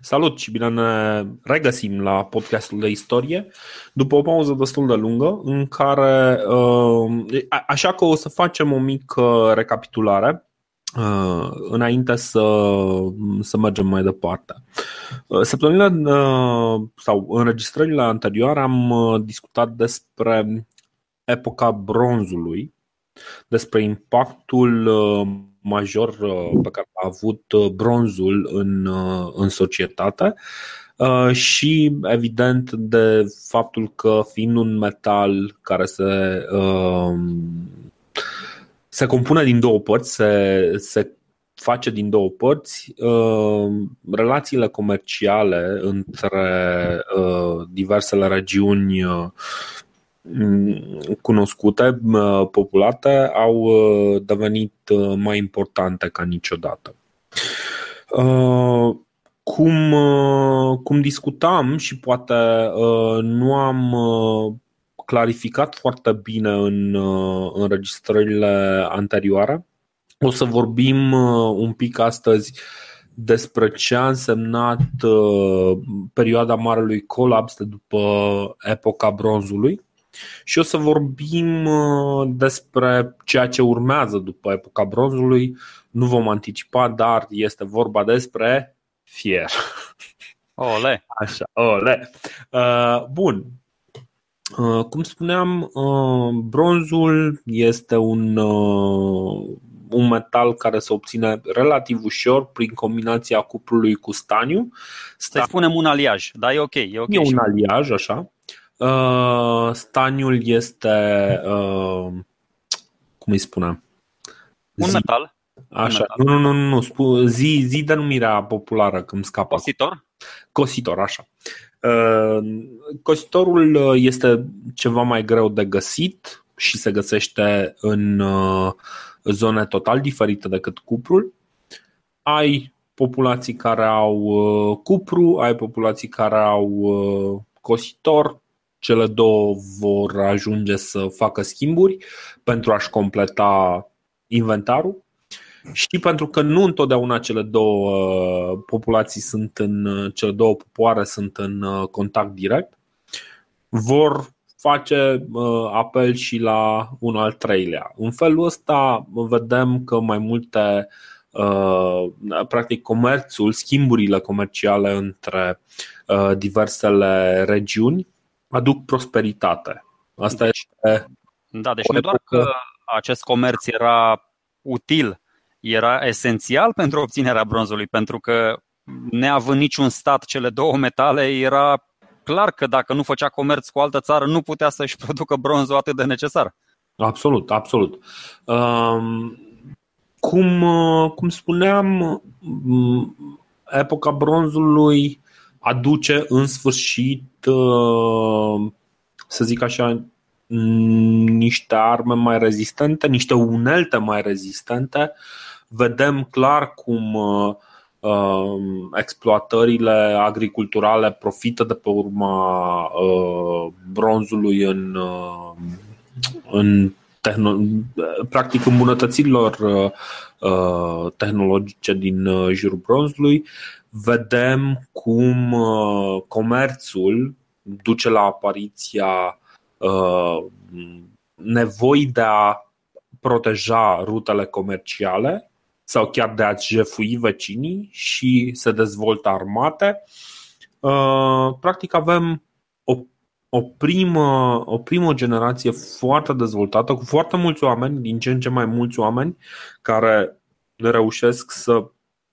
Salut și bine ne regăsim la podcastul de istorie după o pauză destul de lungă în care, uh, așa că o să facem o mică recapitulare uh, înainte să, să mergem mai departe. Uh, săptămânile sau înregistrările anterioare am discutat despre epoca bronzului, despre impactul major uh, pe care a avut uh, bronzul în, uh, în societate. Și evident de faptul că fiind un metal care se, se compune din două părți, se, se face din două părți, relațiile comerciale între diversele regiuni Mm, cunoscute, populate, au uh, devenit uh, mai importante ca niciodată. Uh, cum, cum discutam și poate nu am clarificat foarte bine în înregistrările anterioare, o să vorbim un pic astăzi despre ce a însemnat perioada Marelui Colaps de după epoca bronzului și o să vorbim uh, despre ceea ce urmează după epoca bronzului. Nu vom anticipa, dar este vorba despre fier. Ole! Așa, ole! Uh, bun, uh, cum spuneam, bronzul este un, un metal care se obține relativ ușor prin combinația cuprului cu staniu. Să spunem un aliaj, da, e ok. E, okay e un aliaj, așa. Uh, staniul este, uh, cum îi spunem? Un metal. Așa, un metal. nu, nu, nu, nu, zi, zi denumirea populară când scapă. Cositor? Cositor, așa. Uh, cositorul este ceva mai greu de găsit și se găsește în uh, zone total diferite decât cuprul. Ai populații care au uh, cupru, ai populații care au uh, cositor, cele două vor ajunge să facă schimburi pentru a-și completa inventarul și pentru că nu întotdeauna cele două uh, populații sunt în, uh, cele două popoare sunt în uh, contact direct, vor face apel și la un al treilea. În felul ăsta vedem că mai multe practic comerțul, schimburile comerciale între diversele regiuni aduc prosperitate. Asta deci, este. Da, deci nu doar că acest comerț era util, era esențial pentru obținerea bronzului, pentru că neavând niciun stat cele două metale, era clar că dacă nu făcea comerț cu o altă țară, nu putea să-și producă bronzul atât de necesar. Absolut, absolut. Um, cum, cum spuneam, epoca bronzului aduce în sfârșit, uh, să zic așa, niște arme mai rezistente, niște unelte mai rezistente. Vedem clar cum uh, uh, exploatările agriculturale profită de pe urma bronzului în, în tehno- practic îmbunătățirilor tehnologice din jurul bronzului vedem cum uh, comerțul duce la apariția uh, nevoii de a proteja rutele comerciale sau chiar de a jefui vecinii și se dezvoltă armate. Uh, practic avem o, o, primă, o primă generație foarte dezvoltată, cu foarte mulți oameni, din ce în ce mai mulți oameni, care reușesc să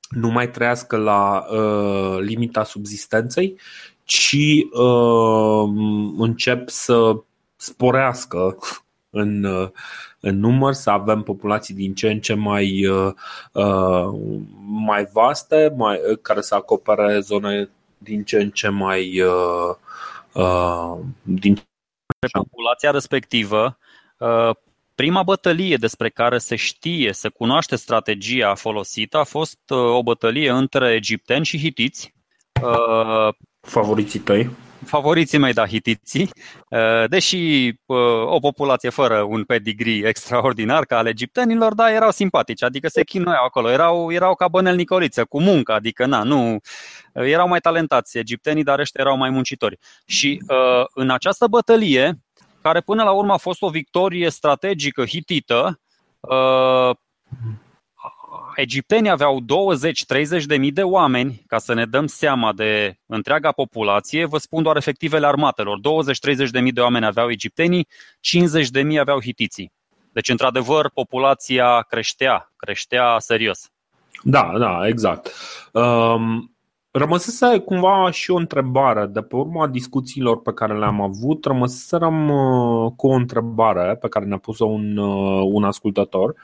nu mai trăiască la uh, limita subzistenței, ci uh, încep să sporească în, uh, în număr, să avem populații din ce în ce mai, uh, uh mai vaste, mai, uh, care să acopere zone din ce în ce mai. Uh, uh, din populația respectivă uh, Prima bătălie despre care se știe, se cunoaște strategia folosită a fost uh, o bătălie între egipteni și hitiți. Uh, Favoriții tăi? favoriții mei, da, hitiții, deși o populație fără un pedigree extraordinar ca al egiptenilor, da, erau simpatici, adică se chinuiau acolo, erau, erau ca bănel Nicoliță, cu muncă, adică na, nu, erau mai talentați egiptenii, dar ăștia erau mai muncitori. Și în această bătălie, care până la urmă a fost o victorie strategică hitită, egiptenii aveau 20-30 de mii de oameni, ca să ne dăm seama de întreaga populație, vă spun doar efectivele armatelor. 20-30 de mii de oameni aveau egiptenii, 50 de mii aveau hitiții. Deci, într-adevăr, populația creștea, creștea serios. Da, da, exact. Um, Rămăsese cumva și o întrebare de pe urma discuțiilor pe care le-am avut, rămăseserăm uh, cu o întrebare pe care ne-a pus-o un, uh, un ascultător. Uh,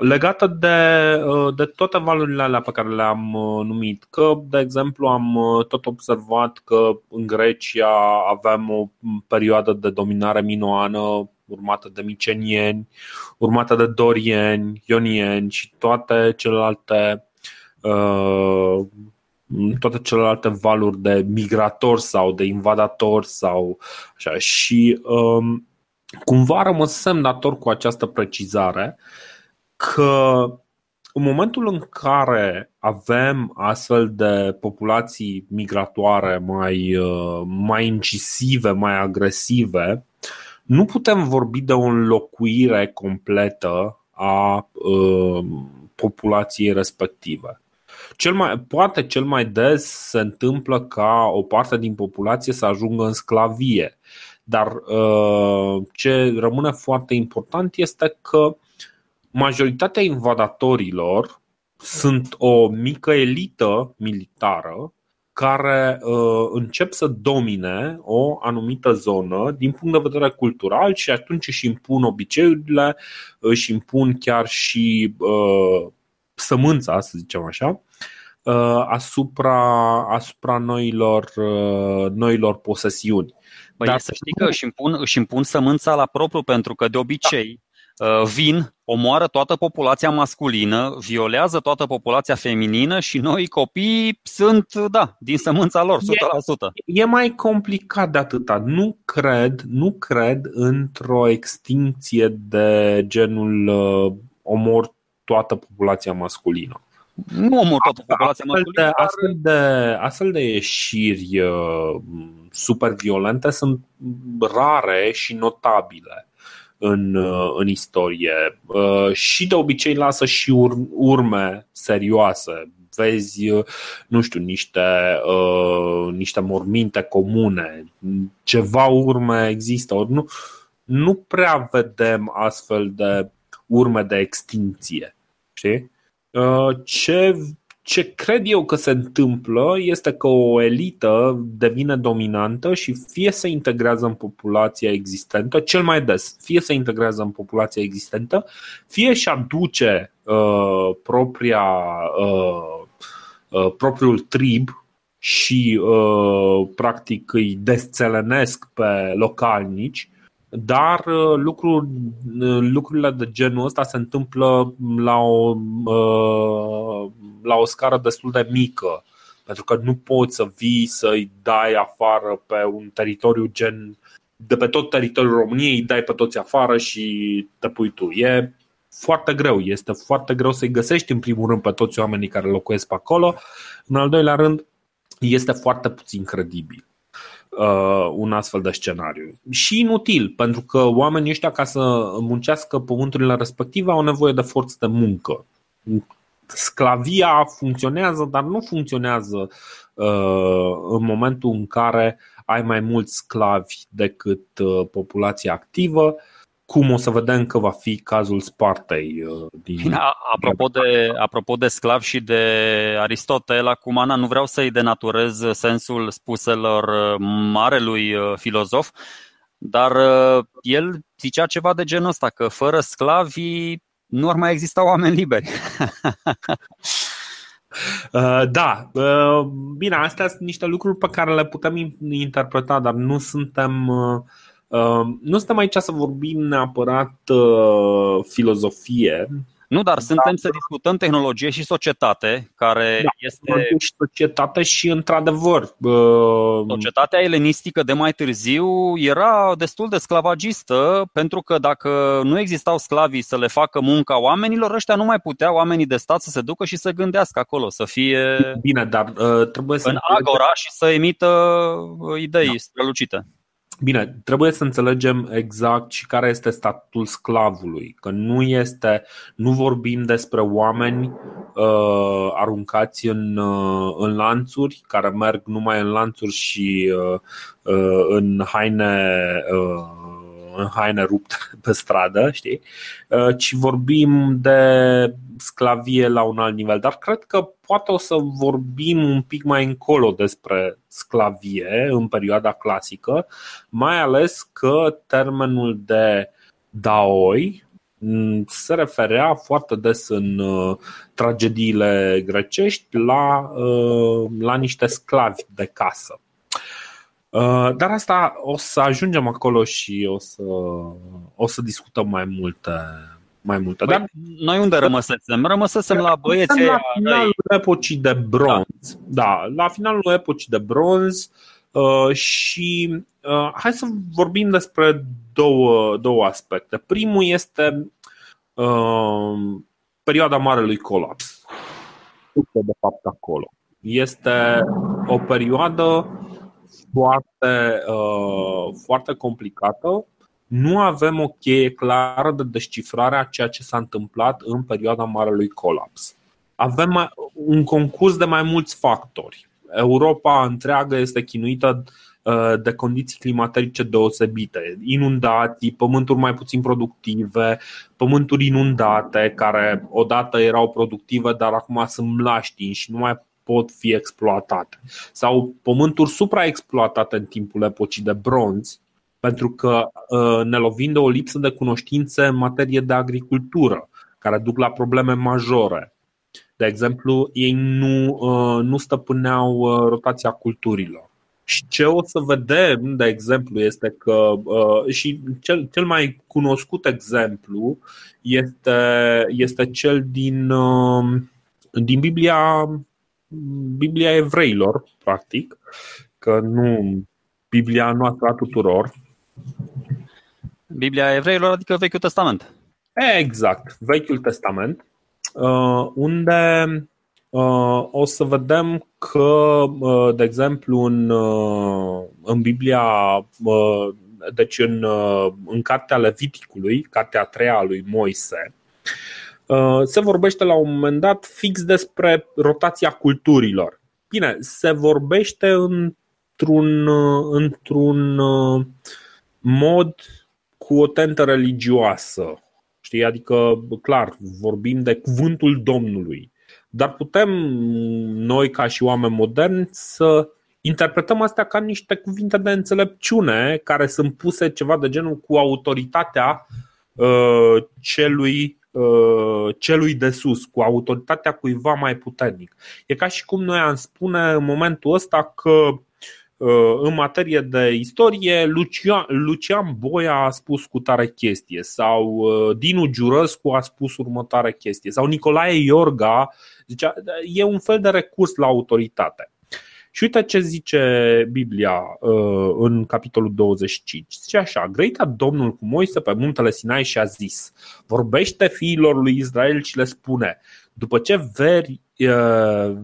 legată de, uh, de toate valurile alea pe care le-am uh, numit. Că, de exemplu, am uh, tot observat că în Grecia avem o perioadă de dominare minoană urmată de micenieni, urmată de dorieni, ionieni și toate celelalte toate celelalte valuri de migratori sau de invadatori sau așa. Și um, cumva rămăsem dator cu această precizare uh, că în momentul în care avem astfel de populații migratoare mai, uh, mai incisive, mai agresive, nu putem vorbi de o înlocuire completă a uh, populației respective. Cel mai, poate cel mai des se întâmplă ca o parte din populație să ajungă în sclavie, dar uh, ce rămâne foarte important este că majoritatea invadatorilor sunt o mică elită militară care uh, încep să domine o anumită zonă din punct de vedere cultural și atunci își impun obiceiurile, își impun chiar și uh, sămânța, să zicem așa, uh, asupra, asupra noilor, uh, noilor posesiuni. Păi Dar să știi că își impun, își impun sămânța la propriu, pentru că de obicei Uh, vin, omoară toată populația masculină, violează toată populația feminină și noi copii sunt, da, din sămânța lor, 100%. E, e mai complicat de atâta. Nu cred, nu cred într-o extinție de genul uh, omor toată populația masculină. Nu omor toată populația astfel masculină. De, dar... astfel, de, astfel de ieșiri uh, super violente sunt rare și notabile în, uh, în istorie uh, și de obicei lasă și urme serioase. Vezi, uh, nu știu, niște, niște morminte comune, ceva urme există. Ori nu, nu prea vedem astfel de urme de extinție. Știi? Ce ce cred eu că se întâmplă este că o elită devine dominantă și fie se integrează în populația existentă, cel mai des, fie se integrează în populația existentă, fie își aduce uh, propria, uh, uh, propriul trib și uh, practic îi desțelenesc pe localnici dar uh, lucruri, uh, lucrurile de genul ăsta se întâmplă la o, uh, la o scară destul de mică. Pentru că nu poți să vii să-i dai afară pe un teritoriu gen de pe tot teritoriul României, îi dai pe toți afară și te pui tu. E foarte greu, este foarte greu să-i găsești în primul rând pe toți oamenii care locuiesc pe acolo. În al doilea rând, este foarte puțin credibil uh, un astfel de scenariu. Și inutil, pentru că oamenii ăștia, ca să muncească pământurile respective, au nevoie de forță de muncă. Sclavia funcționează, dar nu funcționează uh, în momentul în care ai mai mulți sclavi decât uh, populația activă cum o să vedem că va fi cazul Spartei. Uh, din... Apropo, de, apropo de sclav și de Aristotel, acum Ana, nu vreau să-i denaturez sensul spuselor uh, marelui uh, filozof, dar el zicea ceva de genul ăsta, că fără sclavi nu ar mai exista oameni liberi. Da, bine, astea sunt niște lucruri pe care le putem interpreta, dar nu suntem Ehm, nu suntem aici să vorbim neapărat uh, filozofie, Nu, dar suntem să discutăm tehnologie și societate, care da, este. Și societate și, într-adevăr. Societatea elenistică de mai târziu era destul de sclavagistă, pentru că dacă nu existau sclavii să le facă munca oamenilor, ăștia nu mai puteau oamenii de stat să se ducă și să gândească acolo, să fie. Bine, dar uh, trebuie să. În agora și să emită uh, idei da. strălucite. Bine, trebuie să înțelegem exact și care este statutul sclavului, că nu este, nu vorbim despre oameni uh, aruncați în, uh, în lanțuri, care merg numai în lanțuri și uh, uh, în haine uh, în haine rupte pe stradă, știi? Uh, ci vorbim de sclavie la un alt nivel. Dar cred că poate o să vorbim un pic mai încolo despre sclavie în perioada clasică, mai ales că termenul de daoi mm, se referea foarte des în uh, tragediile grecești la, uh, la niște sclavi de casă. Uh, dar asta o să ajungem acolo și o să, o să discutăm mai multe, mai multe. Păi, Dar noi unde rămăsesem? Rămăsesem la băieții La finalul epocii de bronz. Da. da, la finalul epocii de bronz uh, și uh, hai să vorbim despre două, două aspecte. Primul este uh, perioada Marelui Colaps. De fapt acolo. Este o perioadă foarte, uh, foarte complicată nu avem o cheie clară de descifrare a ceea ce s-a întâmplat în perioada Marelui Colaps. Avem un concurs de mai mulți factori. Europa întreagă este chinuită uh, de condiții climaterice deosebite, inundații, pământuri mai puțin productive, pământuri inundate care odată erau productive, dar acum sunt mlaștini și nu mai pot fi exploatate. Sau pământuri supraexploatate în timpul epocii de bronz, pentru că uh, ne lovim de o lipsă de cunoștințe în materie de agricultură, care duc la probleme majore. De exemplu, ei nu, uh, nu stăpâneau uh, rotația culturilor. Și ce o să vedem, de exemplu, este că și cel, cel mai cunoscut exemplu este, este cel din, din Biblia, Biblia evreilor, practic, că nu Biblia noastră a tuturor, Biblia evreilor, adică Vechiul Testament. Exact, Vechiul Testament, uh, unde uh, o să vedem că, uh, de exemplu, în, în Biblia, deci în, în cartea Leviticului, cartea a treia a lui Moise, se vorbește la un moment dat fix despre rotația culturilor. Bine, se vorbește într-un, într-un mod cu o tentă religioasă. Știi? Adică, clar, vorbim de cuvântul Domnului. Dar putem noi, ca și oameni moderni, să interpretăm astea ca niște cuvinte de înțelepciune care sunt puse ceva de genul cu autoritatea uh, celui, uh, celui de sus, cu autoritatea cuiva mai puternic. E ca și cum noi am spune în momentul ăsta că Uh, în materie de istorie, Lucian, Lucian Boia a spus cu tare chestie sau uh, Dinu Giurăscu a spus următoare chestie sau Nicolae Iorga zicea, e un fel de recurs la autoritate. Și uite ce zice Biblia uh, în capitolul 25. Zice așa, grăita Domnul cu Moise pe muntele Sinai și a zis, vorbește fiilor lui Israel și le spune, după ce veri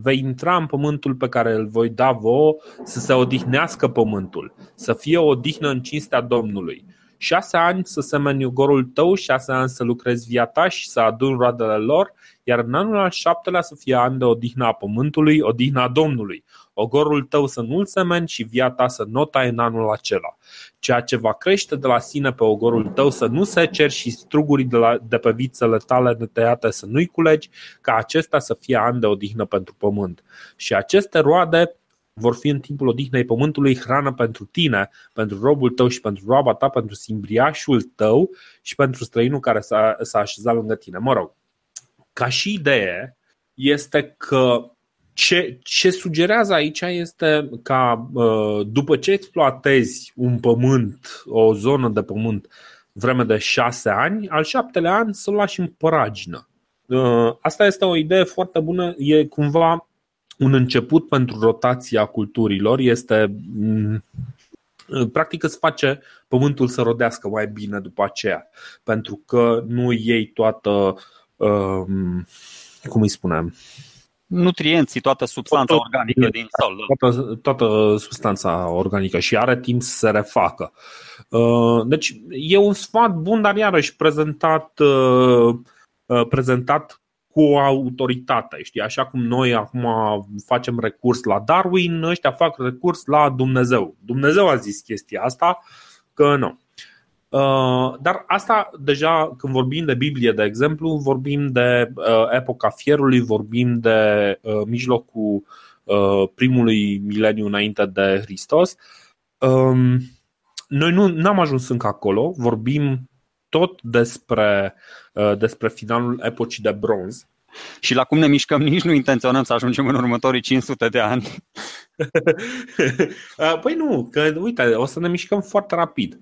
vei intra în pământul pe care îl voi da vouă, să se odihnească pământul, să fie o odihnă în cinstea Domnului. Șase ani să semeni ugorul tău, șase ani să lucrezi viața și să adun roadele lor, iar în anul al șaptelea să fie an de odihnă a pământului, odihna Domnului. Ogorul tău să nu-l semeni și viața să nota în anul acela. Ceea ce va crește de la sine pe ogorul tău să nu se cer și strugurii de, la, de pe vițele tale netăiate să nu-i culegi, ca acesta să fie an de odihnă pentru pământ. Și aceste roade vor fi în timpul odihnei pământului hrană pentru tine, pentru robul tău și pentru roaba ta, pentru simbriașul tău și pentru străinul care s-a, s-a așezat lângă tine. Mă rog, ca și idee, este că ce, ce sugerează aici este ca uh, după ce exploatezi un pământ, o zonă de pământ, vreme de șase ani, al șaptelea an să-l lași în păragină. Asta este o idee foarte bună, e cumva un început pentru rotația culturilor, este mm, practic îți face pământul să rodească mai bine după aceea, pentru că nu iei toată, um, cum îi spunem, nutrienții, toată substanța tot, organică din sol. Da. Toată, toată substanța organică și are timp să se refacă. Uh, deci e un sfat bun, dar iarăși prezentat, uh, uh, prezentat cu o autoritate. Știi? Așa cum noi acum facem recurs la Darwin, ăștia fac recurs la Dumnezeu. Dumnezeu a zis chestia asta, că nu. Uh, dar asta deja când vorbim de Biblie, de exemplu, vorbim de uh, epoca fierului, vorbim de uh, mijlocul primului mileniu înainte de Hristos. Um, noi nu am ajuns încă acolo, vorbim tot despre, despre finalul epocii de bronz. Și la cum ne mișcăm, nici nu intenționăm să ajungem în următorii 500 de ani. păi nu, că uite, o să ne mișcăm foarte rapid.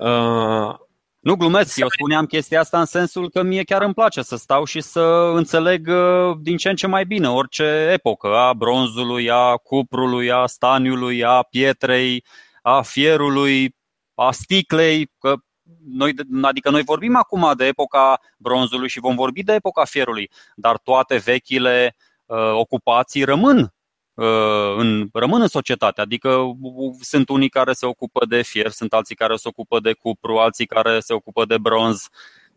Uh, nu glumesc, eu spuneam chestia asta în sensul că mie chiar îmi place să stau și să înțeleg uh, din ce în ce mai bine orice epocă, a bronzului, a cuprului, a staniului, a pietrei, a fierului, a sticlei, că noi, adică noi vorbim acum de epoca bronzului și vom vorbi de epoca fierului, dar toate vechile uh, ocupații rămân Uh, în, rămân în societate. Adică sunt unii care se ocupă de fier, sunt alții care se ocupă de cupru, alții care se ocupă de bronz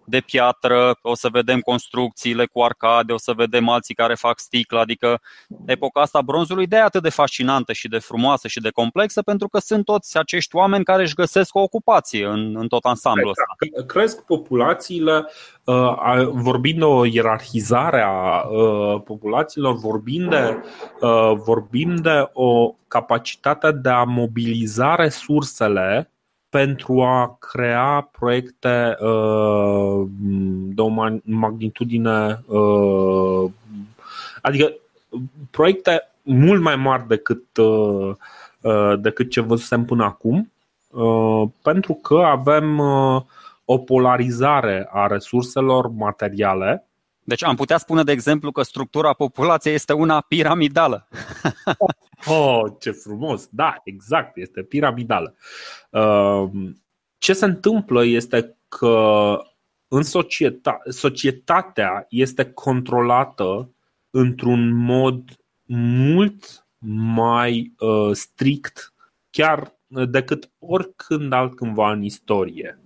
de piatră, o să vedem construcțiile cu arcade, o să vedem alții care fac sticlă, adică epoca asta bronzului de atât de fascinantă și de frumoasă și de complexă pentru că sunt toți acești oameni care își găsesc o ocupație în, în tot ansamblul ăsta. Cresc populațiile, uh, vorbind de o ierarhizare a uh, populațiilor, vorbind de, uh, vorbind de o capacitate de a mobiliza resursele pentru a crea proiecte uh, de o magnitudine, uh, adică proiecte mult mai mari decât, uh, decât ce văzusem până acum, pentru că avem o polarizare a resurselor materiale deci am putea spune, de exemplu, că structura populației este una piramidală. oh, ce frumos! Da, exact, este piramidală. Um, ce se întâmplă este că în societate, societatea este controlată într-un mod mult mai uh, strict chiar decât oricând altcândva în istorie.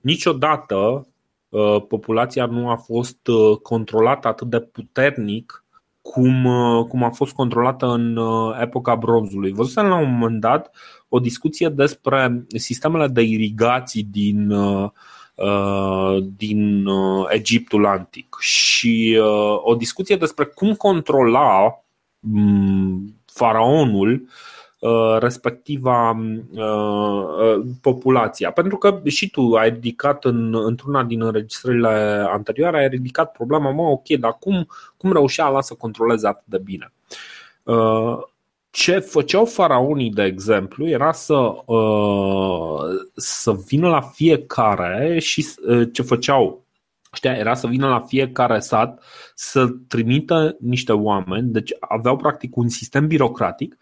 Niciodată Uh, populația nu a fost uh, controlată atât de puternic cum, uh, cum a fost controlată în epoca bronzului. Văzusem la un moment dat o discuție despre sistemele de irigații din, din Egiptul antic și o discuție despre cum controla mm, faraonul Uh, respectiva uh, uh, populația. Pentru că și tu ai ridicat în, într-una din înregistrările anterioare, ai ridicat problema, mă, ok, dar cum, cum reușea la să controleze atât de bine? Ce făceau faraonii, de exemplu, era să, să vină la fiecare și ce făceau Știa, era să vină la fiecare sat să trimită niște oameni, deci aveau practic un sistem birocratic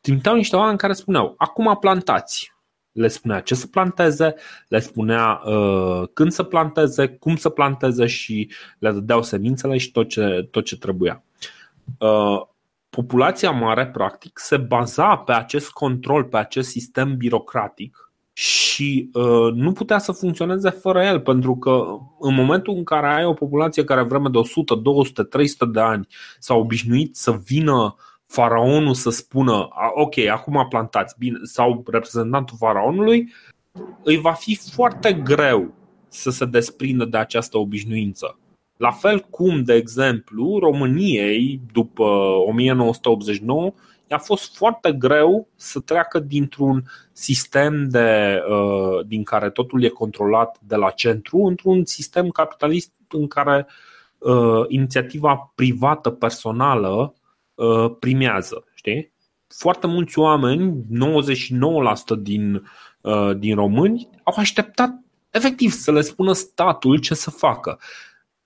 trimiteau niște oameni care spuneau, acum plantați. Le spunea ce să planteze, le spunea uh, când să planteze, cum să planteze și le dădeau semințele și tot ce, tot ce trebuia. Uh, populația mare, practic, se baza pe acest control, pe acest sistem birocratic și uh, nu putea să funcționeze fără el, pentru că în momentul în care ai o populație care vreme de 100, 200, 300 de ani s-a obișnuit să vină uh, faraonul să spună ok, acum plantați bine, sau reprezentantul faraonului, îi va fi foarte greu să se desprindă de această obișnuință. La fel cum, de exemplu, României, după 1989, i-a fost foarte greu să treacă dintr-un sistem de, uh, din care totul e controlat de la centru într-un sistem capitalist în care uh, inițiativa privată personală Uh, primează. Știi? Foarte mulți oameni, 99% din, uh, din români, au așteptat efectiv să le spună statul ce să facă.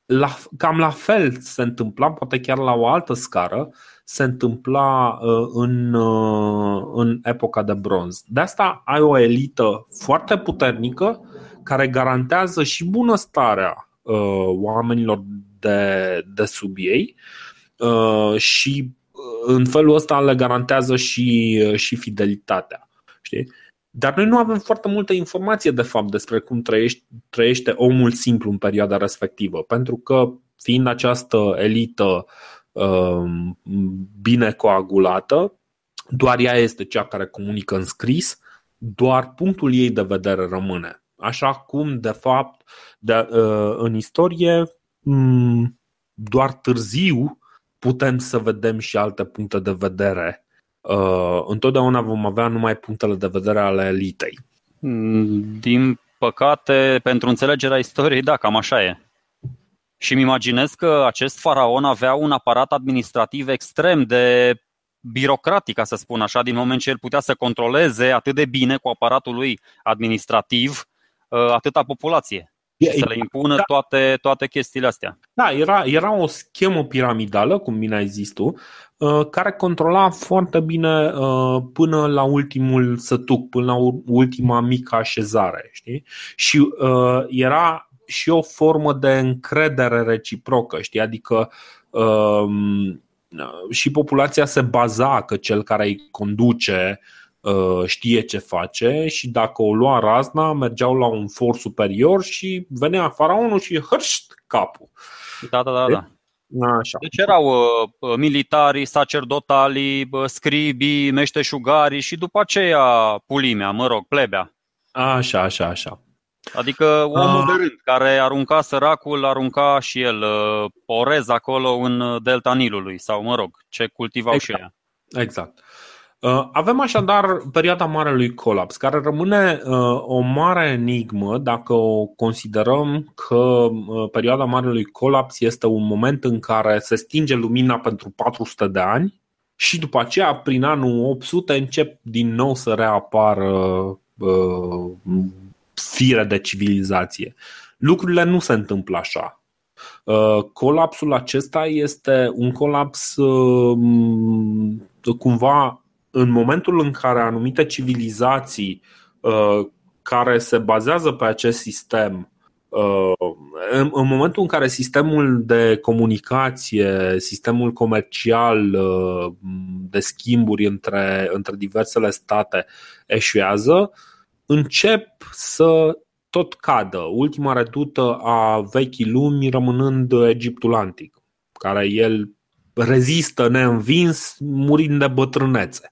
la, cam la fel se întâmpla, poate chiar la o altă scară, se întâmpla uh, în, uh, în epoca de bronz. De asta ai o elită foarte puternică care garantează și bunăstarea uh, oamenilor de, de sub ei uh, și uh, în felul ăsta le garantează și, uh, și fidelitatea. Știi? Dar noi nu avem foarte multă informație, de fapt, despre cum trăiește, trăiește omul simplu în perioada respectivă, pentru că, fiind această elită um, bine coagulată, doar ea este cea care comunică în scris, doar punctul ei de vedere rămâne. Așa cum, de fapt, de, uh, în istorie, mm, doar târziu putem să vedem și alte puncte de vedere uh, întotdeauna vom avea numai punctele de vedere ale elitei. Mm, din păcate, pentru înțelegerea istoriei, da, cam așa e. Și îmi imaginez că acest faraon avea un aparat administrativ extrem de birocratic, ca să spun așa, din moment ce el putea să controleze atât de bine cu aparatul lui administrativ uh, atâta populație. Și să le impună da. toate, toate chestiile astea. Da, era, era o schemă piramidală, cum bine ai zis tu, uh, care controla foarte bine uh, până la ultimul sătuc, până la ultima mică așezare. Știi? Și uh, era și o formă de încredere reciprocă, știi? adică um, și populația se baza că cel care îi conduce Uh, știe ce face și dacă o lua razna, mergeau la un for superior și venea faraonul și hărșt capul. Da, da, da. da. Așa. Deci erau uh, uh militarii, sacerdotalii, uh, scribii, meșteșugarii și după aceea pulimea, mă rog, plebea. Așa, așa, așa. Adică omul A... de rând care arunca săracul, arunca și el uh, orez acolo în delta Nilului sau, mă rog, ce cultivau exact. și ea. Exact. Uh, avem așadar perioada Marelui Colaps, care rămâne uh, o mare enigmă dacă o considerăm că uh, perioada Marelui Colaps este un moment în care se stinge lumina pentru 400 de ani și după aceea, prin anul 800, încep din nou să reapară fire de civilizație. Lucrurile nu se întâmplă așa. Colapsul acesta este un colaps cumva în momentul în care anumite civilizații uh, care se bazează pe acest sistem, uh, în, în momentul în care sistemul de comunicație, sistemul comercial uh, de schimburi între, între diversele state eșuează, încep să tot cadă. Ultima redută a vechii lumi rămânând Egiptul antic, care el rezistă neînvins, murind de bătrânețe.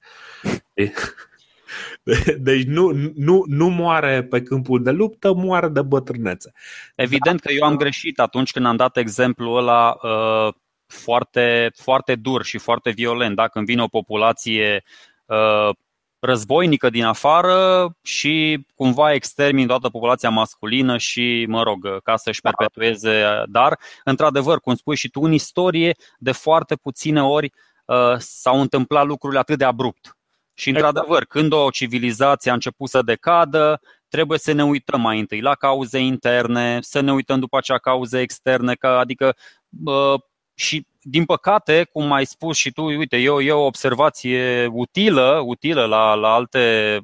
Deci nu, nu, nu moare pe câmpul de luptă, moare de bătrânețe. Evident că eu am greșit atunci când am dat exemplul ăla uh, foarte, foarte dur și foarte violent. Dacă când vine o populație uh, războinică din afară și cumva extermin toată populația masculină și, mă rog, ca să-și perpetueze. Dar, într-adevăr, cum spui și tu, în istorie, de foarte puține ori uh, s-au întâmplat lucrurile atât de abrupt. Și, într-adevăr, când o civilizație a început să decadă, trebuie să ne uităm mai întâi la cauze interne, să ne uităm după aceea cauze externe, că, adică uh, și din păcate, cum ai spus și tu, uite, e o, e o observație utilă, utilă la, la alte,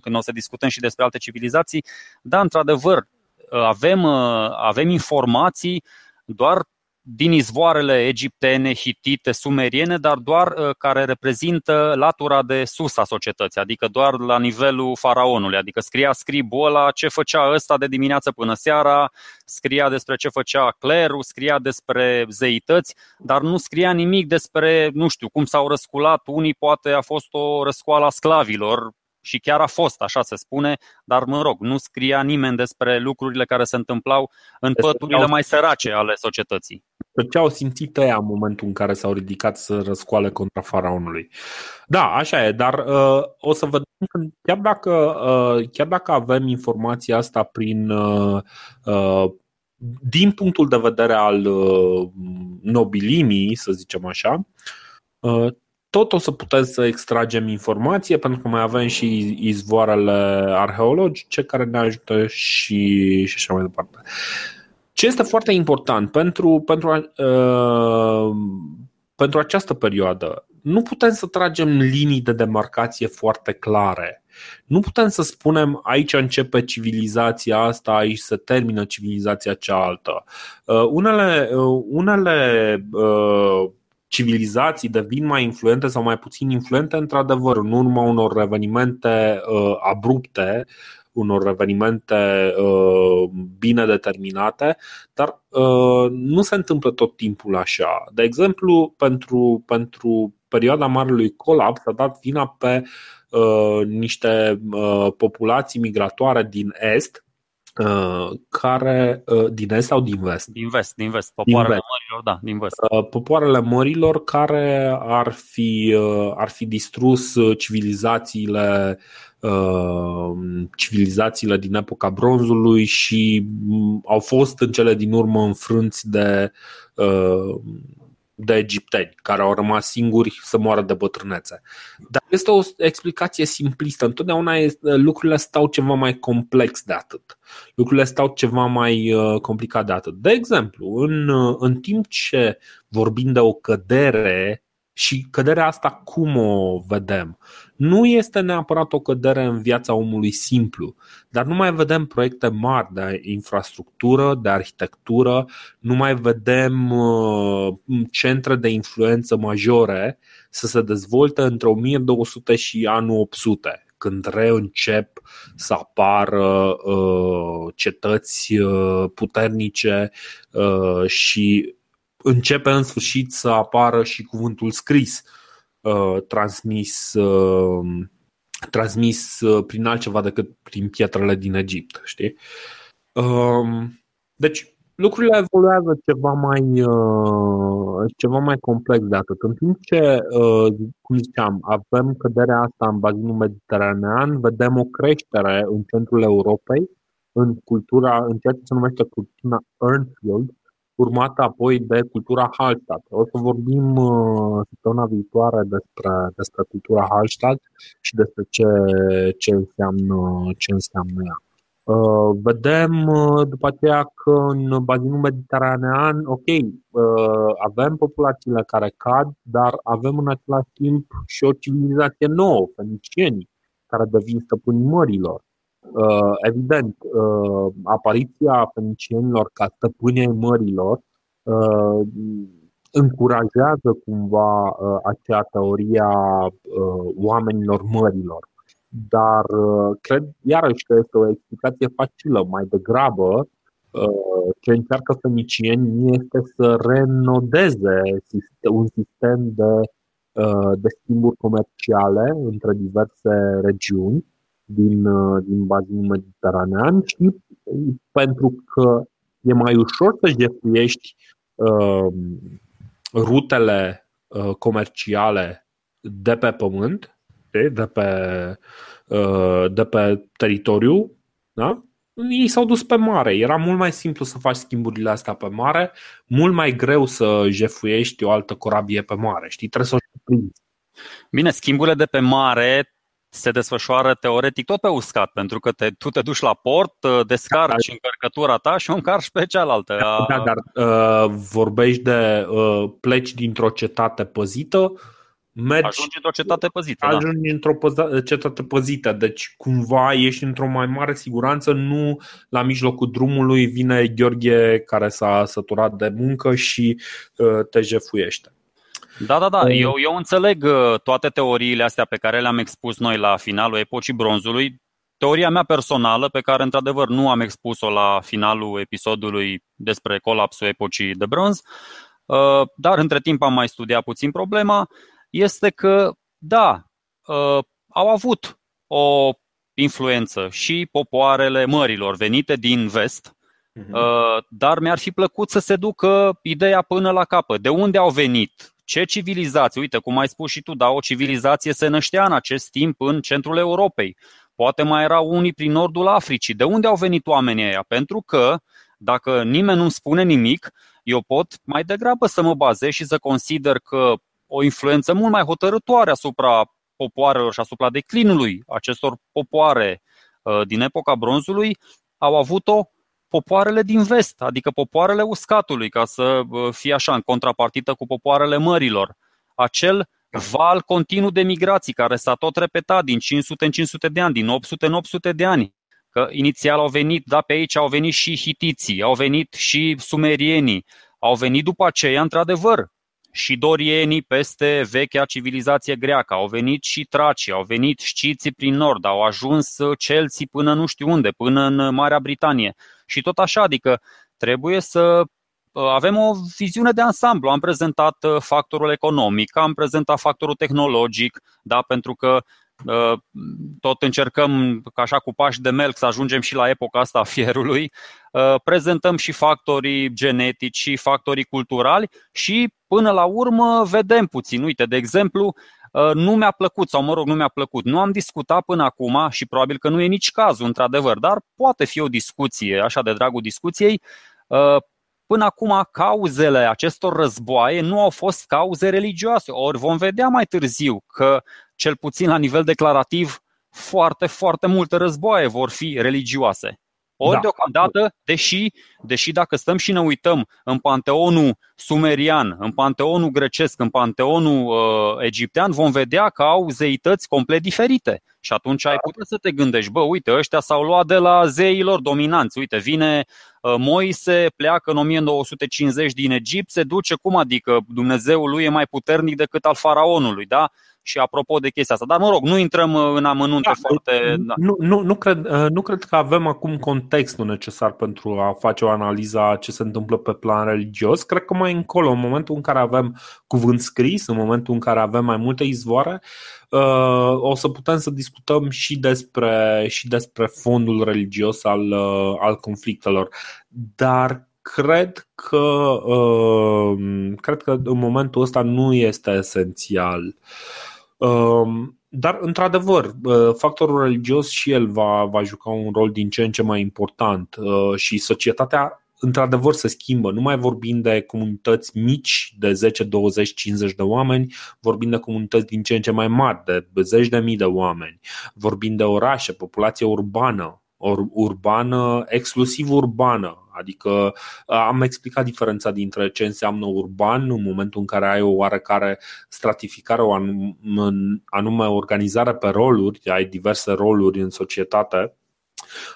când o să discutăm și despre alte civilizații, da, într-adevăr, avem, avem informații doar din izvoarele egiptene, hitite, sumeriene, dar doar uh, care reprezintă latura de sus a societății, adică doar la nivelul faraonului, adică scria scribul ăla ce făcea ăsta de dimineață până seara, scria despre ce făcea clerul, scria despre zeități, dar nu scria nimic despre, nu știu, cum s-au răsculat unii, poate a fost o răscoală a sclavilor, și chiar a fost, așa se spune, dar mă rog, nu scria nimeni despre lucrurile care se întâmplau în păturile mai sărace ale societății. Ce au simțit ăia în momentul în care s-au ridicat să răscoale contra faraonului. Da, așa e, dar uh, o să vedem că chiar dacă, uh, chiar dacă avem informația asta prin uh, uh, din punctul de vedere al uh, nobilimii, să zicem așa, uh, tot o să putem să extragem informație pentru că mai avem și izvoarele arheologice care ne ajută și, și așa mai departe. Ce este foarte important pentru, pentru, uh, pentru această perioadă, nu putem să tragem linii de demarcație foarte clare. Nu putem să spunem aici începe civilizația asta, aici se termină civilizația cealaltă. Uh, unele, uh, unele uh, civilizații devin mai influente sau mai puțin influente, într-adevăr, în urma unor evenimente uh, abrupte, unor evenimente uh, bine determinate, dar uh, nu se întâmplă tot timpul așa. De exemplu, pentru, pentru perioada Marelui Colaps s-a dat vina pe uh, niște uh, populații migratoare din Est, Uh, care uh, din est sau din vest? Din vest, din vest. Popoarele din vest. mărilor, da, din vest. Uh, popoarele mărilor care ar fi, ar fi distrus civilizațiile civilizațiile din epoca bronzului și mm, au fost în cele din urmă înfrânți de de egipteni care au rămas singuri să moară de bătrânețe. Dar este o explicație simplistă. Întotdeauna lucrurile stau ceva mai complex de atât. Lucrurile stau ceva mai uh, complicat de atât. De exemplu, în, uh, în timp ce vorbim de o cădere și căderea asta cum o vedem? Nu este neapărat o cădere în viața omului simplu, dar nu mai vedem proiecte mari de infrastructură, de arhitectură, nu mai vedem uh, centre de influență majore să se dezvolte între 1200 și anul 800 când reîncep să apară uh, cetăți uh, puternice uh, și începe în sfârșit să apară și cuvântul scris uh, transmis, uh, transmis uh, prin altceva decât prin pietrele din Egipt. Știi? Uh, deci lucrurile evoluează ceva mai, uh, ceva mai complex de atât. În timp ce, uh, cum ziceam, avem căderea asta în bazinul mediteranean, vedem o creștere în centrul Europei, în cultura, în ceea ce se numește cultura Urnfield, urmată apoi de cultura Hallstatt. O să vorbim uh, săptămâna viitoare despre, despre cultura Hallstatt și despre ce, ce, înseamnă, ce înseamnă ea. Uh, vedem uh, după aceea că în bazinul mediteranean, ok, avem populațiile care cad, dar avem în același timp și o civilizație nouă, fenicienii, care devin stăpânii mărilor. Uh, evident, uh, apariția fenicienilor ca stăpâni mărilor uh, încurajează cumva acea teoria oamenilor mărilor. Dar cred iarăși că este o explicație facilă. Mai degrabă, ce încearcă fenicienii este să renodeze un sistem de, de schimburi comerciale între diverse regiuni din, uh, din bazinul mediteranean și pentru că e mai ușor să jefuiești uh, rutele uh, comerciale de pe pământ, de pe, uh, de pe teritoriu, da? ei s-au dus pe mare. Era mult mai simplu să faci schimburile astea pe mare, mult mai greu să jefuiești o altă corabie pe mare. Știi, trebuie să o prinzi. Bine, schimburile de pe mare se desfășoară teoretic tot pe uscat, pentru că te, tu te duci la port, uh, descarci da, încărcătura ta și o încarci pe cealaltă. Da, da dar uh, vorbești de uh, pleci dintr-o cetate păzită, mergi, ajungi într-o cetate păzită. Da. Ajungi da. într-o păza, cetate păzită, deci cumva ești într-o mai mare siguranță, nu la mijlocul drumului vine Gheorghe care s-a săturat de muncă și uh, te jefuiește. Da, da, da. Eu, eu înțeleg uh, toate teoriile astea pe care le-am expus noi la finalul epocii bronzului. Teoria mea personală, pe care într-adevăr nu am expus-o la finalul episodului despre colapsul epocii de bronz, uh, dar între timp am mai studiat puțin problema, este că, da, uh, au avut o influență și popoarele mărilor venite din vest, mhm. dar mi-ar fi plăcut să se ducă ideea până la capăt. De unde au venit? Ce civilizație? Uite, cum ai spus și tu, da, o civilizație se năștea în acest timp în centrul Europei. Poate mai erau unii prin nordul Africii. De unde au venit oamenii ăia? Pentru că, dacă nimeni nu-mi spune nimic, eu pot mai degrabă să mă bazez și să consider că o influență mult mai hotărătoare asupra popoarelor și asupra declinului acestor popoare uh, din epoca bronzului au avut-o popoarele din vest, adică popoarele uscatului, ca să fie așa în contrapartită cu popoarele mărilor. Acel val continuu de migrații care s-a tot repetat din 500 în 500 de ani, din 800 în 800 de ani. Că inițial au venit, da, pe aici au venit și hitiții, au venit și sumerienii, au venit după aceea, într-adevăr, și dorienii peste vechea civilizație greacă, au venit și tracii, au venit șciții prin nord, au ajuns celții până nu știu unde, până în Marea Britanie. Și tot așa, adică trebuie să uh, avem o viziune de ansamblu. Am prezentat uh, factorul economic, am prezentat factorul tehnologic, da, pentru că uh, tot încercăm, ca așa cu pași de melc, să ajungem și la epoca asta a fierului. Prezentăm și factorii genetici și factorii culturali și Până la urmă vedem puțin. Uite, de exemplu, uh, nu mi-a plăcut, sau mă rog, nu mi-a plăcut. Nu am discutat până acum și probabil că nu e nici cazul, într-adevăr, dar poate fi o discuție, așa de dragul discuției. Uh, până acum, cauzele acestor războaie nu au fost cauze religioase. Ori vom vedea mai târziu că, cel puțin la nivel declarativ, foarte, foarte multe războaie vor fi religioase. Ori da. deocamdată, deși, deși dacă stăm și ne uităm în panteonul sumerian, în panteonul grecesc, în panteonul uh, egiptean, vom vedea că au zeități complet diferite. Și atunci ai putea să te gândești, bă, uite, ăștia s-au luat de la zeilor dominanți. Uite, vine uh, Moise, pleacă în 1950 din Egipt, se duce, cum adică Dumnezeul lui e mai puternic decât al faraonului, da? și apropo de chestia asta. Dar mă rog, nu intrăm uh, în amănunte da, foarte. Da. Nu, nu, nu, cred, uh, nu cred că avem acum contextul necesar pentru a face o analiză a ce se întâmplă pe plan religios. Cred că mai încolo, în momentul în care avem cuvânt scris, în momentul în care avem mai multe izvoare, uh, o să putem să discutăm și despre, și despre fondul religios al, al conflictelor. Dar cred că cred că în momentul ăsta nu este esențial. Um, dar, într-adevăr, uh, factorul religios și el va, va juca un rol din ce în ce mai important uh, și societatea, într-adevăr, se schimbă. Nu mai vorbim de comunități mici, de 10, 20, 50 de oameni, vorbim de comunități din ce în ce mai mari, de zeci de mii de oameni. Vorbim de orașe, populație urbană, urbană, exclusiv urbană, Adică am explicat diferența dintre ce înseamnă urban în momentul în care ai o oarecare stratificare, o anume organizare pe roluri, ai diverse roluri în societate,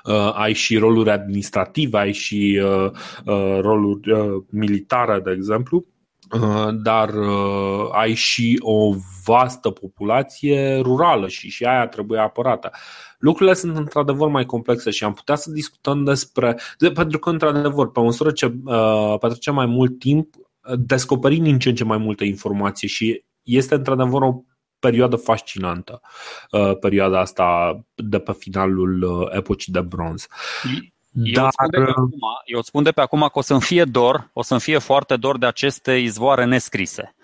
Uh, ai și roluri administrative, ai și uh, uh, roluri uh, militare, de exemplu, uh, dar uh, ai și o vastă populație rurală și și aia trebuie apărată lucrurile sunt într-adevăr mai complexe și am putea să discutăm despre. De, pentru că, într-adevăr, pe măsură ce uh, petrecem mai mult timp, descoperim din ce în ce mai multe informații și este într-adevăr o perioadă fascinantă, uh, perioada asta de pe finalul uh, epocii de bronz. Eu, Dar... spun de pe acum, eu spun de pe acum că o să-mi fie dor, o să-mi fie foarte dor de aceste izvoare nescrise.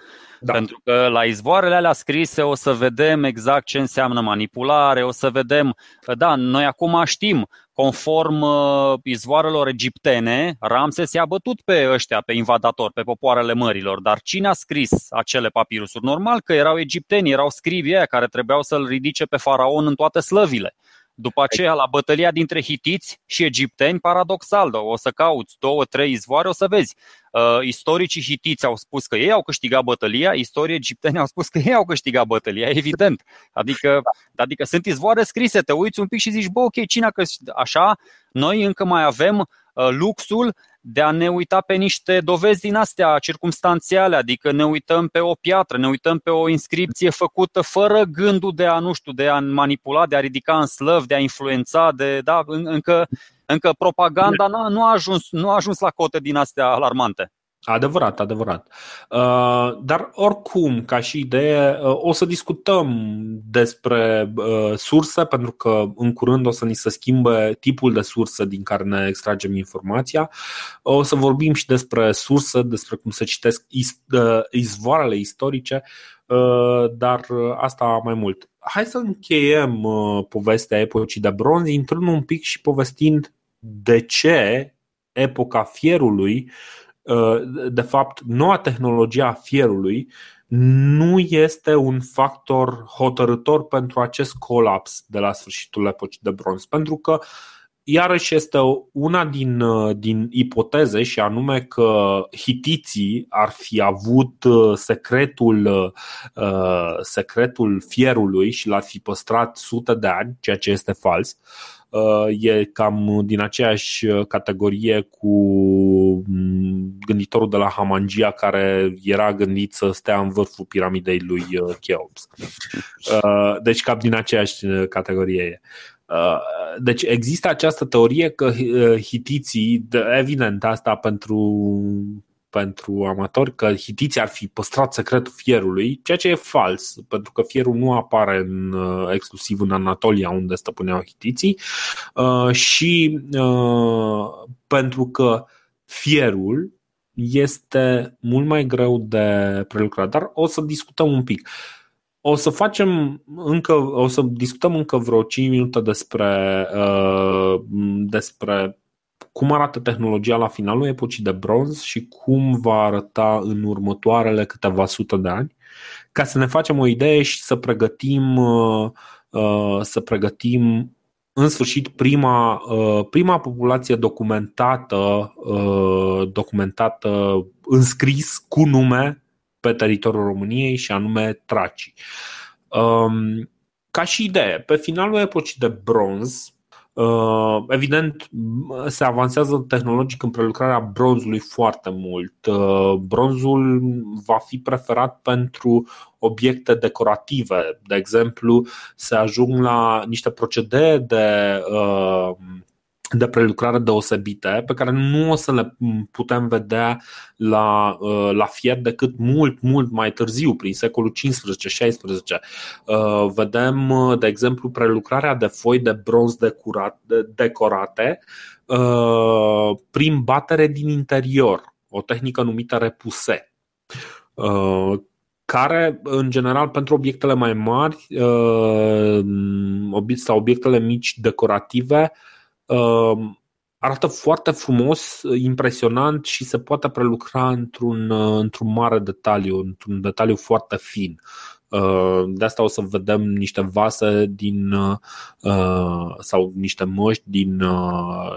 Da. Pentru că la izvoarele alea scrise o să vedem exact ce înseamnă manipulare, o să vedem, da, noi acum știm, conform uh, izvoarelor egiptene, Ramses i-a bătut pe ăștia, pe invadatori, pe popoarele mărilor, dar cine a scris acele papirusuri? Normal că erau egipteni, erau scrivii aia care trebuiau să-l ridice pe faraon în toate slăvile. După aceea, la bătălia dintre hitiți și egipteni, paradoxal, o să cauți două, trei izvoare, o să vezi. Uh, istoricii hitiți au spus că ei au câștigat bătălia, istorii egipteni au spus că ei au câștigat bătălia, evident. Adică, adică sunt izvoare scrise, te uiți un pic și zici, bă, ok, cine a câștigat? Așa, noi încă mai avem uh, luxul de a ne uita pe niște dovezi din astea circumstanțiale, adică ne uităm pe o piatră, ne uităm pe o inscripție făcută fără gândul de a, nu știu, de a manipula, de a ridica în slăv, de a influența, de, da, încă, încă propaganda nu a, ajuns, nu a ajuns la cote din astea alarmante. Adevărat, adevărat. Uh, dar oricum, ca și idee, uh, o să discutăm despre uh, surse, pentru că în curând o să ni se schimbe tipul de sursă din care ne extragem informația. O să vorbim și despre surse, despre cum se citesc izvoarele istorice, dar asta mai mult. Hai să încheiem povestea epocii de bronz, intrând un pic și povestind de ce epoca fierului Uh, de fapt, noua tehnologie a fierului nu este un factor hotărător pentru acest colaps de la sfârșitul epocii de bronz, pentru că iarăși este una din, din ipoteze și anume că hitiții ar fi avut secretul, secretul fierului și l-ar fi păstrat sute de ani, ceea ce este fals. E cam din aceeași categorie cu mm, gânditorul de la Hamangia care era gândit să stea în vârful piramidei lui Cheops. Deci cam din aceeași categorie e. Uh, deci există această teorie că uh, hitiții, evident asta pentru, pentru amatori, că hitiții ar fi păstrat secretul fierului, ceea ce e fals, pentru că fierul nu apare în, uh, exclusiv în Anatolia, unde stăpâneau hitiții, și pentru că fierul este mult mai greu de prelucrat. Dar o să discutăm un pic. Uh, o să facem încă, o să discutăm încă vreo 5 minute despre, uh, despre cum arată tehnologia la finalul epocii de bronz și cum va arăta în următoarele câteva sute de ani, ca să ne facem o idee și să pregătim, uh, uh, să pregătim în sfârșit prima, uh, prima populație documentată, uh, documentată înscris cu nume pe teritoriul României și anume tracii. Um, ca și idee, pe finalul epocii de bronz, uh, evident, se avansează tehnologic în prelucrarea bronzului foarte mult. Uh, bronzul va fi preferat pentru obiecte decorative. De exemplu, se ajung la niște procedee de uh, de prelucrare deosebite pe care nu o să le putem vedea la, uh, la fier decât mult, mult mai târziu, prin secolul 15-16. Uh, vedem, uh, de exemplu, prelucrarea de foi de bronz decorat, decorate prin batere din interior, o tehnică numită repuse care, în general, pentru obiectele mai mari sau obiectele mici decorative, Ehm, arată foarte frumos, impresionant și se poate prelucra într-un, într-un mare detaliu, într-un detaliu foarte fin. Ehm, de asta o să vedem niște vase din ehm, sau niște măști din,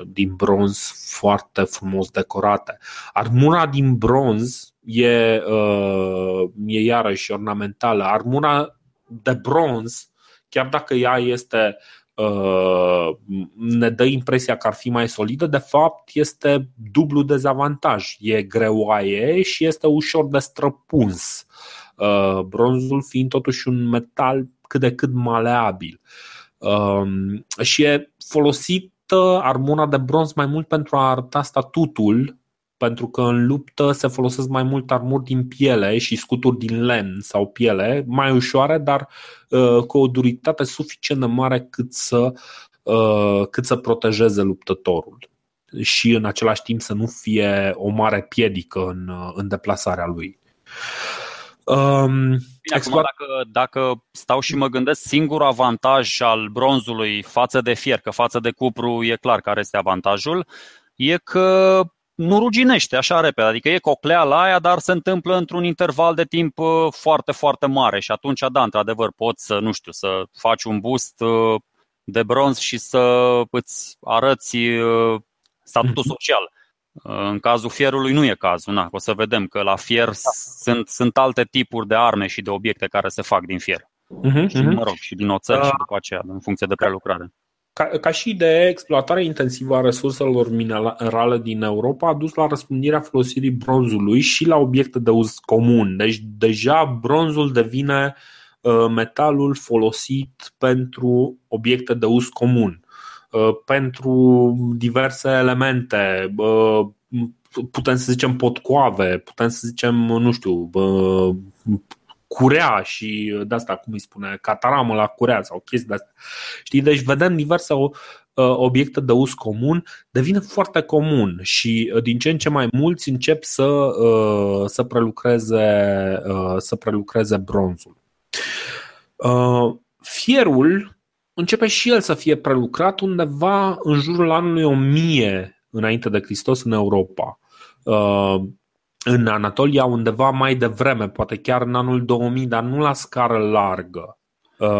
din bronz foarte frumos decorate. Armura din bronz e, e iarăși ornamentală. Armura de bronz, chiar dacă ea este Uh, ne dă impresia că ar fi mai solidă, de fapt este dublu dezavantaj. E greoaie și este ușor de străpuns. Uh, bronzul fiind totuși un metal cât de cât maleabil. Um, și e folosită armura de bronz mai mult pentru a arăta statutul pentru că în luptă se folosesc mai mult armuri din piele și scuturi din lemn sau piele, mai ușoare, dar uh, cu o duritate suficient de mare cât să, uh, cât să protejeze luptătorul și în același timp să nu fie o mare piedică în, uh, în deplasarea lui. Um, Bine, exploat... acum dacă, dacă stau și mă gândesc, singurul avantaj al bronzului față de fier, că față de cupru e clar care este avantajul, e că nu ruginește așa repede, adică e la aia, dar se întâmplă într-un interval de timp uh, foarte, foarte mare și atunci, da, într-adevăr, poți să, nu știu, să faci un boost uh, de bronz și să îți arăți uh, statutul mhm. social. În cazul fierului nu e cazul, na, o să vedem că la fier da. sunt, sunt alte tipuri de arme și de obiecte care se fac din fier. Uh-huh, și, mă rog, și din oțel uh, și după aceea, în funcție de prelucrare. Ca, ca și de exploatarea intensivă a resurselor minerale din Europa a dus la răspândirea folosirii bronzului și la obiecte de uz comun. Deci deja bronzul devine uh, metalul folosit pentru obiecte de uz comun, uh, pentru diverse elemente, uh, putem să zicem potcoave, putem să zicem, nu știu, curea și de asta, cum îi spune, cataramă la curea sau chestii de asta. Știi? Deci vedem diverse uh, obiecte de uz comun devine foarte comun și uh, din ce în ce mai mulți încep să, uh, să, prelucreze, să prelucreze bronzul. Fierul începe și el să fie prelucrat undeva în jurul anului 1000 înainte de Hristos în Europa în Anatolia undeva mai devreme, poate chiar în anul 2000, dar nu la scară largă.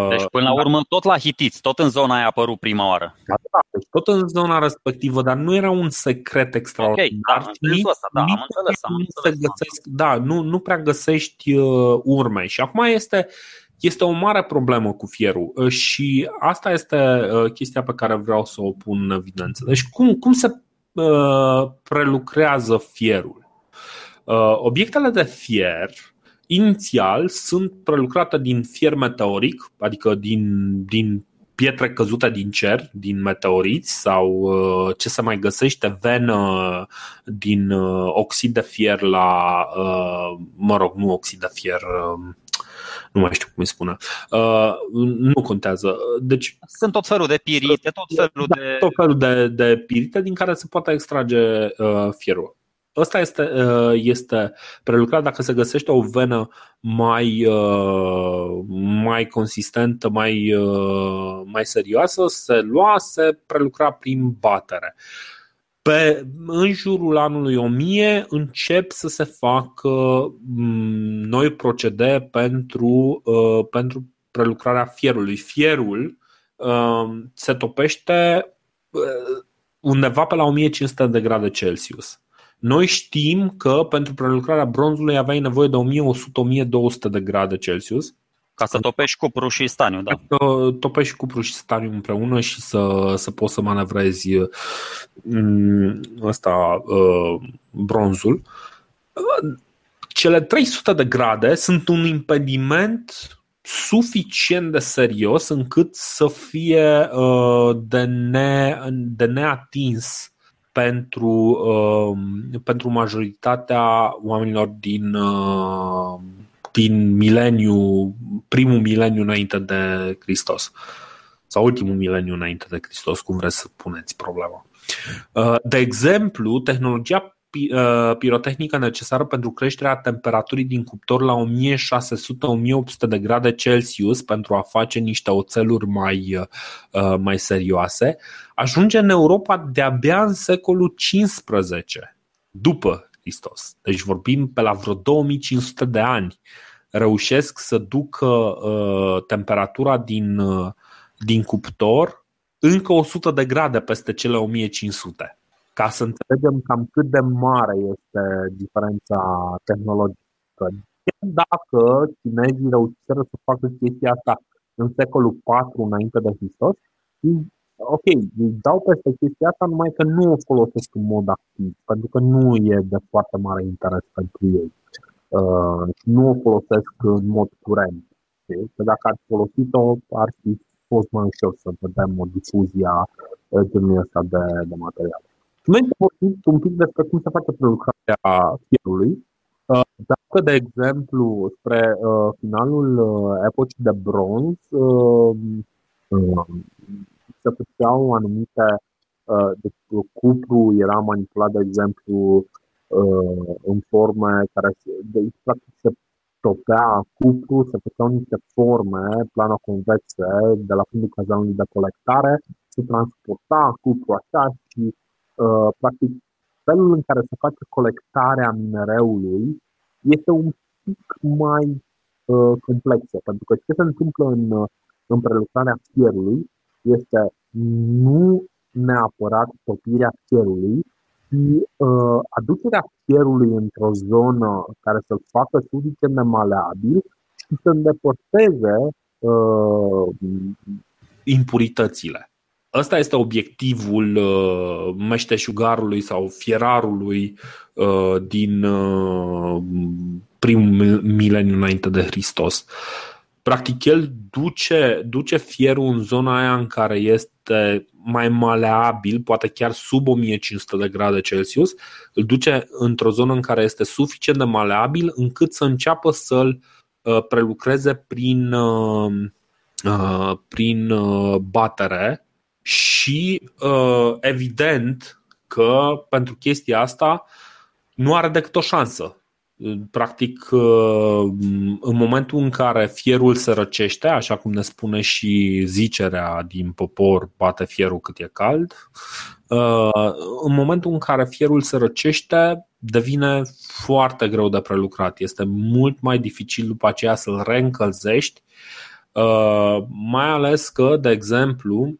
Deci până la urmă tot la hitiți, tot în zona aia a apărut prima oară. Da, da, deci tot în zona respectivă, dar nu era un secret extraordinar. Ok, da, nici, asta, da, am înțeles, am înțeles. Găsesc, da, nu, nu prea găsești uh, urme și acum este este o mare problemă cu fierul uh, și asta este uh, chestia pe care vreau să o pun în evidență. Deci cum, cum se uh, prelucrează fierul? Obiectele de fier inițial sunt prelucrate din fier meteoric, adică din, din pietre căzute din cer, din meteoriți sau ce se mai găsește venă din oxid de fier la, mă rog, nu oxid de fier, nu mai știu cum îi spune. Uh, nu contează. Deci, Sunt tot felul de pirite, tot felul da, de. Tot felul de, de pirite din care se poate extrage uh, fierul. Ăsta este, uh, este prelucrat dacă se găsește o venă mai, uh, mai consistentă, mai, uh, mai serioasă, se lua, se prelucra prin batere. Pe, în jurul anului 1000 încep să se facă mm, noi procedee pentru, uh, pentru prelucrarea fierului. Fierul uh, se topește uh, undeva pe la 1500 de grade Celsius. Noi știm că pentru prelucrarea bronzului aveai nevoie de 1100-1200 de grade Celsius ca să topești cupru și staniu, da. Să topești cupru și staniu împreună și să, să poți să manevrezi mm, ăsta, uh, bronzul. Cele 300 de grade sunt un impediment suficient de serios încât să fie uh, de, ne, de neatins pentru, uh, pentru majoritatea oamenilor din, uh, din mileniu, primul mileniu înainte de Hristos sau ultimul mileniu înainte de Hristos, cum vreți să puneți problema. Uh, de exemplu, tehnologia uh, pirotehnică necesară pentru creșterea temperaturii din cuptor la 1600-1800 de grade Celsius pentru a face niște oțeluri mai, uh, mai serioase, ajunge în Europa de-abia în secolul XV, după Hristos. Deci vorbim pe la vreo 2500 de ani. Reușesc să ducă uh, temperatura din, uh, din cuptor încă 100 de grade peste cele 1500. Ca să înțelegem cam cât de mare este diferența tehnologică. Dacă chinezii reușiseră să facă chestia asta în secolul 4 înainte de Hristos, ok, îi dau peste chestia asta, numai că nu o folosesc în mod activ, pentru că nu e de foarte mare interes pentru ei. Uh, nu o folosesc în mod curent. Okay? Că dacă ar folosit-o, ar fi fost mai ușor să vedem o difuzie a uh, genului ăsta de, de material. Noi am vorbit un pic despre cum se face prelucrarea fierului. Uh, dacă, de exemplu, spre uh, finalul uh, epocii de bronz, uh, uh, se făceau anumite, uh, deci cupru era manipulat, de exemplu, uh, în forme care, deci, practic, se topea cupru, se făceau niște forme plano-convexe de la fundul cazanului de colectare, se transporta cupru așa și, uh, practic, felul în care se face colectarea minereului este un pic mai uh, complexă, pentru că ce se întâmplă în, în prelucrarea fierului este nu neapărat topirea fierului, ci uh, aducerea fierului într-o zonă care să-l facă suficient de maleabil și să îndepărteze uh, impuritățile. Ăsta este obiectivul uh, meșteșugarului sau fierarului uh, din uh, primul mileniu înainte de Hristos. Practic, el duce, duce fierul în zona aia în care este mai maleabil, poate chiar sub 1500 de grade Celsius, îl duce într-o zonă în care este suficient de maleabil încât să înceapă să-l uh, prelucreze prin, uh, uh, prin batere și evident că pentru chestia asta nu are decât o șansă Practic, uh, în momentul în care fierul se răcește, așa cum ne spune și zicerea din popor, bate fierul cât e cald, uh, în momentul în care fierul se răcește, devine foarte greu de prelucrat. Este mult mai dificil după aceea să-l reîncălzești Mai ales că, de exemplu,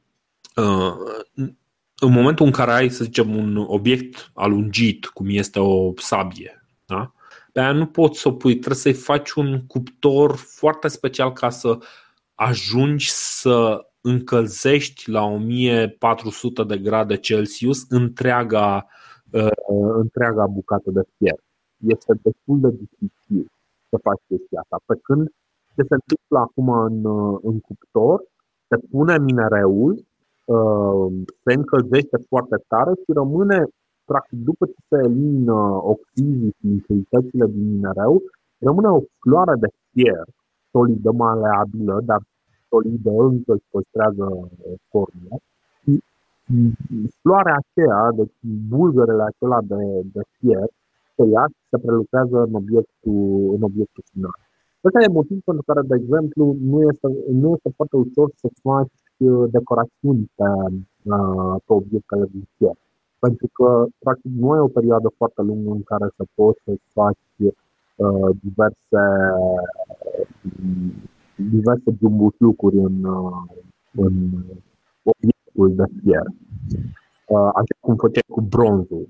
în momentul în care ai, să zicem, un obiect alungit, cum este o sabie, da? Pe aia nu poți să o pui, trebuie să-i faci un cuptor foarte special ca să ajungi să încălzești la 1400 de grade Celsius întreaga, uh, întreaga bucată de fier. Este destul de dificil să faci chestia asta. Pe când ce se întâmplă acum în, uh, în cuptor, se pune minereul, uh, se încălzește foarte tare și rămâne, practic, după ce se elimină oxizii și impuritățile din minereu, rămâne o floare de fier solidă, maleabilă, dar solidă, încă își păstrează formula. Și floarea aceea, deci bulgărele acelea de, de fier, se ia și se prelucrează în obiectul, în obiectul final. Ăsta e motiv pentru care, de exemplu, nu este, nu este foarte ușor să faci uh, decorațiuni pe, uh, pe obiectele din fier. Pentru că, practic, nu ai o perioadă foarte lungă în care să poți să faci uh, diverse diverse jumbușlucuri în, uh, în obiectul de fier. Uh, așa cum făceai cu bronzul.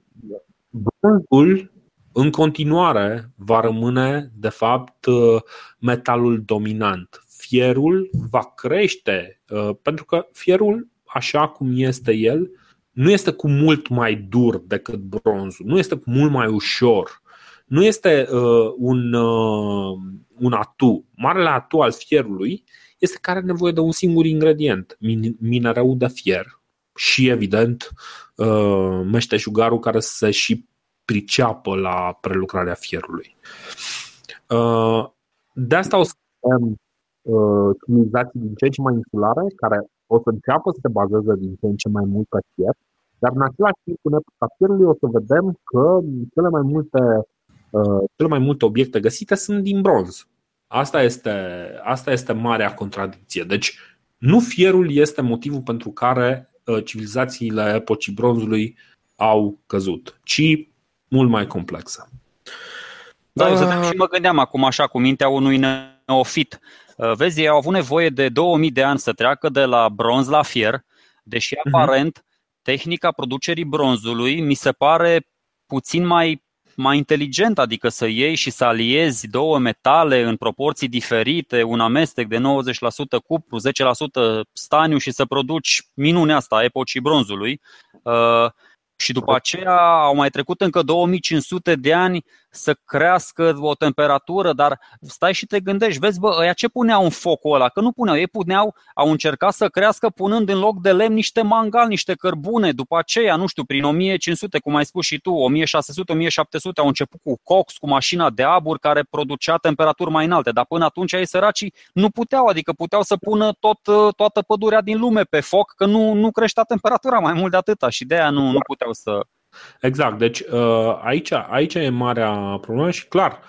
Bronzul în continuare va rămâne, de fapt, uh, metalul dominant. Fierul va crește, pentru că fierul, așa cum este el, nu este cu mult mai dur decât bronzul, nu este cu mult mai ușor. Nu este uh, un, uh, un atu. Marele atu al fierului este care are nevoie de un singur ingredient, minereu de fier și, evident, uh, meșteșugarul care să se și priceapă la prelucrarea fierului. Uh, de asta o să avem uh, civilizații din ce în ce mai insulare, care o să înceapă să se bazeze din ce în ce mai mult pe fier, dar în același timp, în epoca fierului, o să vedem că cele mai multe Uh, cele mai multe obiecte găsite sunt din bronz. Asta este, asta este marea contradicție. Deci, nu fierul este motivul pentru care uh, civilizațiile epocii bronzului au căzut, ci mult mai complexă. Da, exact. și mă gândeam acum așa cu mintea unui neofit. Uh, vezi, ei au avut nevoie de 2000 de ani să treacă de la bronz la fier, deși mhm. aparent uh-huh. tehnica producerii bronzului mi se pare puțin mai mai inteligent, adică să iei și să aliezi două metale în proporții diferite, un amestec de 90% cupru, 10% staniu și să produci minunea asta a epocii bronzului. Uh, și după aceea au mai trecut încă 2500 de ani să crească o temperatură, dar stai și te gândești, vezi, bă, ăia ce puneau în focul ăla? Că nu puneau, ei puneau, au încercat să crească punând în loc de lemn niște mangal, niște cărbune. După aceea, nu știu, prin 1500, cum ai spus și tu, 1600-1700 au început cu cox, cu mașina de abur care producea temperaturi mai înalte, dar până atunci ei săracii nu puteau, adică puteau să pună tot, toată pădurea din lume pe foc, că nu, nu creștea temperatura mai mult de atâta și de aia nu, nu puteau să, Exact, deci uh, aici, aici e marea problemă și clar,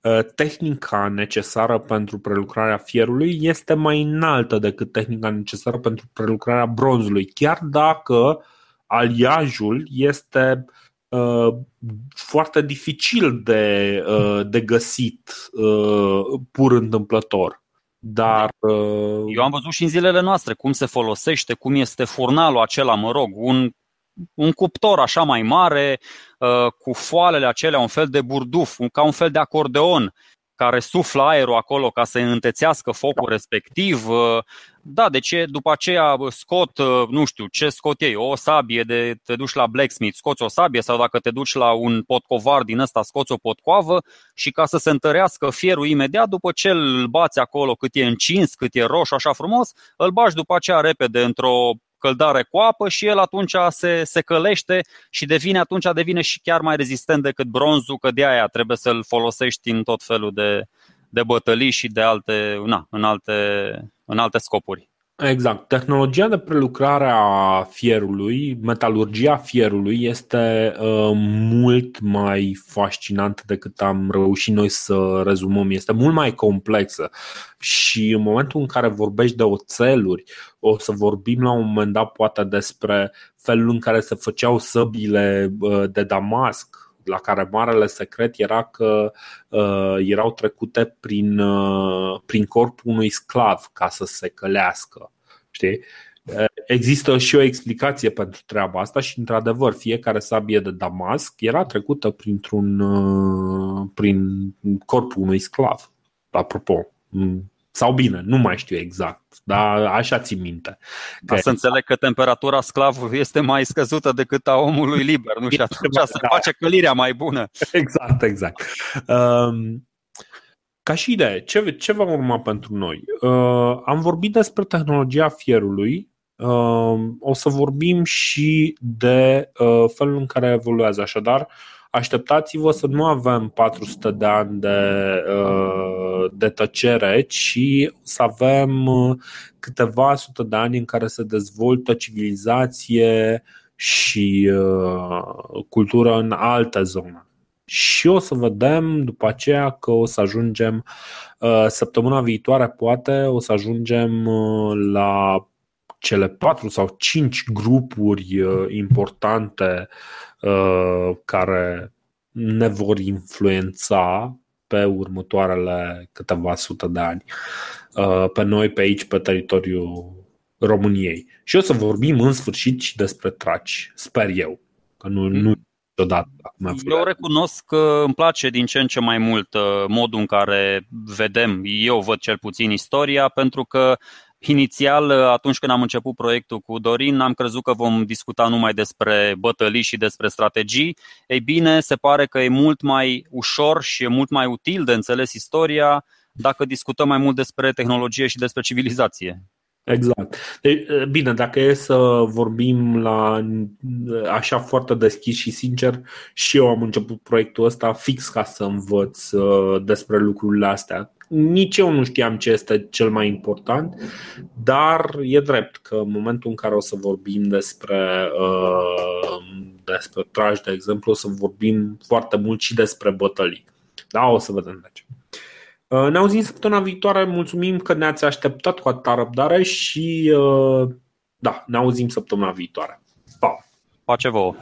uh, tehnica necesară pentru prelucrarea fierului este mai înaltă decât tehnica necesară pentru prelucrarea bronzului, chiar dacă aliajul este uh, foarte dificil de, de găsit pur întâmplător. Dar. Eu am văzut și în zilele noastre cum se folosește, cum este furnalul acela, mă rog, un un cuptor așa mai mare, uh, cu foalele acelea, un fel de burduf, ca un fel de acordeon care suflă aerul acolo ca să întețească focul respectiv. Uh, da, de ce după aceea scot, uh, nu știu, ce scot ei, o sabie de te duci la blacksmith, scoți o sabie sau dacă te duci la un potcovar din ăsta, scoți o potcoavă și ca să se întărească fierul imediat, după ce îl bați acolo cât e încins, cât e roșu, așa frumos, îl bași după aceea repede într-o căldare cu apă și el atunci se, se călește și devine atunci devine și chiar mai rezistent decât bronzul, că de aia trebuie să-l folosești în tot felul de, de bătălii și de alte, na, în, alte, în alte scopuri. Exact. Tehnologia de prelucrare a fierului, metalurgia fierului este uh, mult mai fascinantă decât am reușit noi să rezumăm. Este mult mai complexă și în momentul în care vorbești de oțeluri, o să vorbim la un moment dat poate despre felul în care se făceau săbile uh, de Damasc, la care marele secret era că uh, erau trecute prin, uh, prin corpul unui sclav ca să se călească. Știi? Există și o explicație pentru treaba asta și, într-adevăr, fiecare sabie de Damasc era trecută printr-un, prin corpul unui sclav. Apropo, sau bine, nu mai știu exact, dar așa țin minte. Ca să înțeleg că temperatura sclavului este mai scăzută decât a omului liber, nu? Și atunci se face călirea mai bună. Exact, exact. Um, ca și idee, ce, ce va urma pentru noi? Uh, am vorbit despre tehnologia fierului, uh, o să vorbim și de uh, felul în care evoluează. Așadar, așteptați-vă să nu avem 400 de ani de, uh, de tăcere, ci să avem uh, câteva sute de ani în care se dezvoltă civilizație și uh, cultură în alte zone. Și o să vedem după aceea că o să ajungem săptămâna viitoare, poate, o să ajungem la cele patru sau cinci grupuri importante Uh, care ne vor influența pe următoarele câteva sute de ani uh, pe noi pe aici, pe teritoriul României. Și o să vorbim în sfârșit și despre traci, sper eu, că nu, nu odată. Eu recunosc că îmi place din ce în ce mai mult uh, modul în care vedem, eu văd cel puțin istoria, pentru că Inițial, atunci când am început proiectul cu Dorin, am crezut că vom discuta numai despre bătălii și despre strategii. Ei bine, se pare că e mult mai ușor și e mult mai util de înțeles istoria dacă discutăm mai mult despre tehnologie și despre civilizație. Exact. Deci, bine, dacă e să vorbim la așa foarte deschis și sincer, și eu am început proiectul ăsta fix ca să învăț despre lucrurile astea nici eu nu știam ce este cel mai important, dar e drept că în momentul în care o să vorbim despre, uh, despre traj, de exemplu, o să vorbim foarte mult și despre bătălii. Da, o să vedem de ce. Uh, ne auzim săptămâna viitoare, mulțumim că ne-ați așteptat cu atâta răbdare și uh, da, ne auzim săptămâna viitoare. Pa! Pace vouă!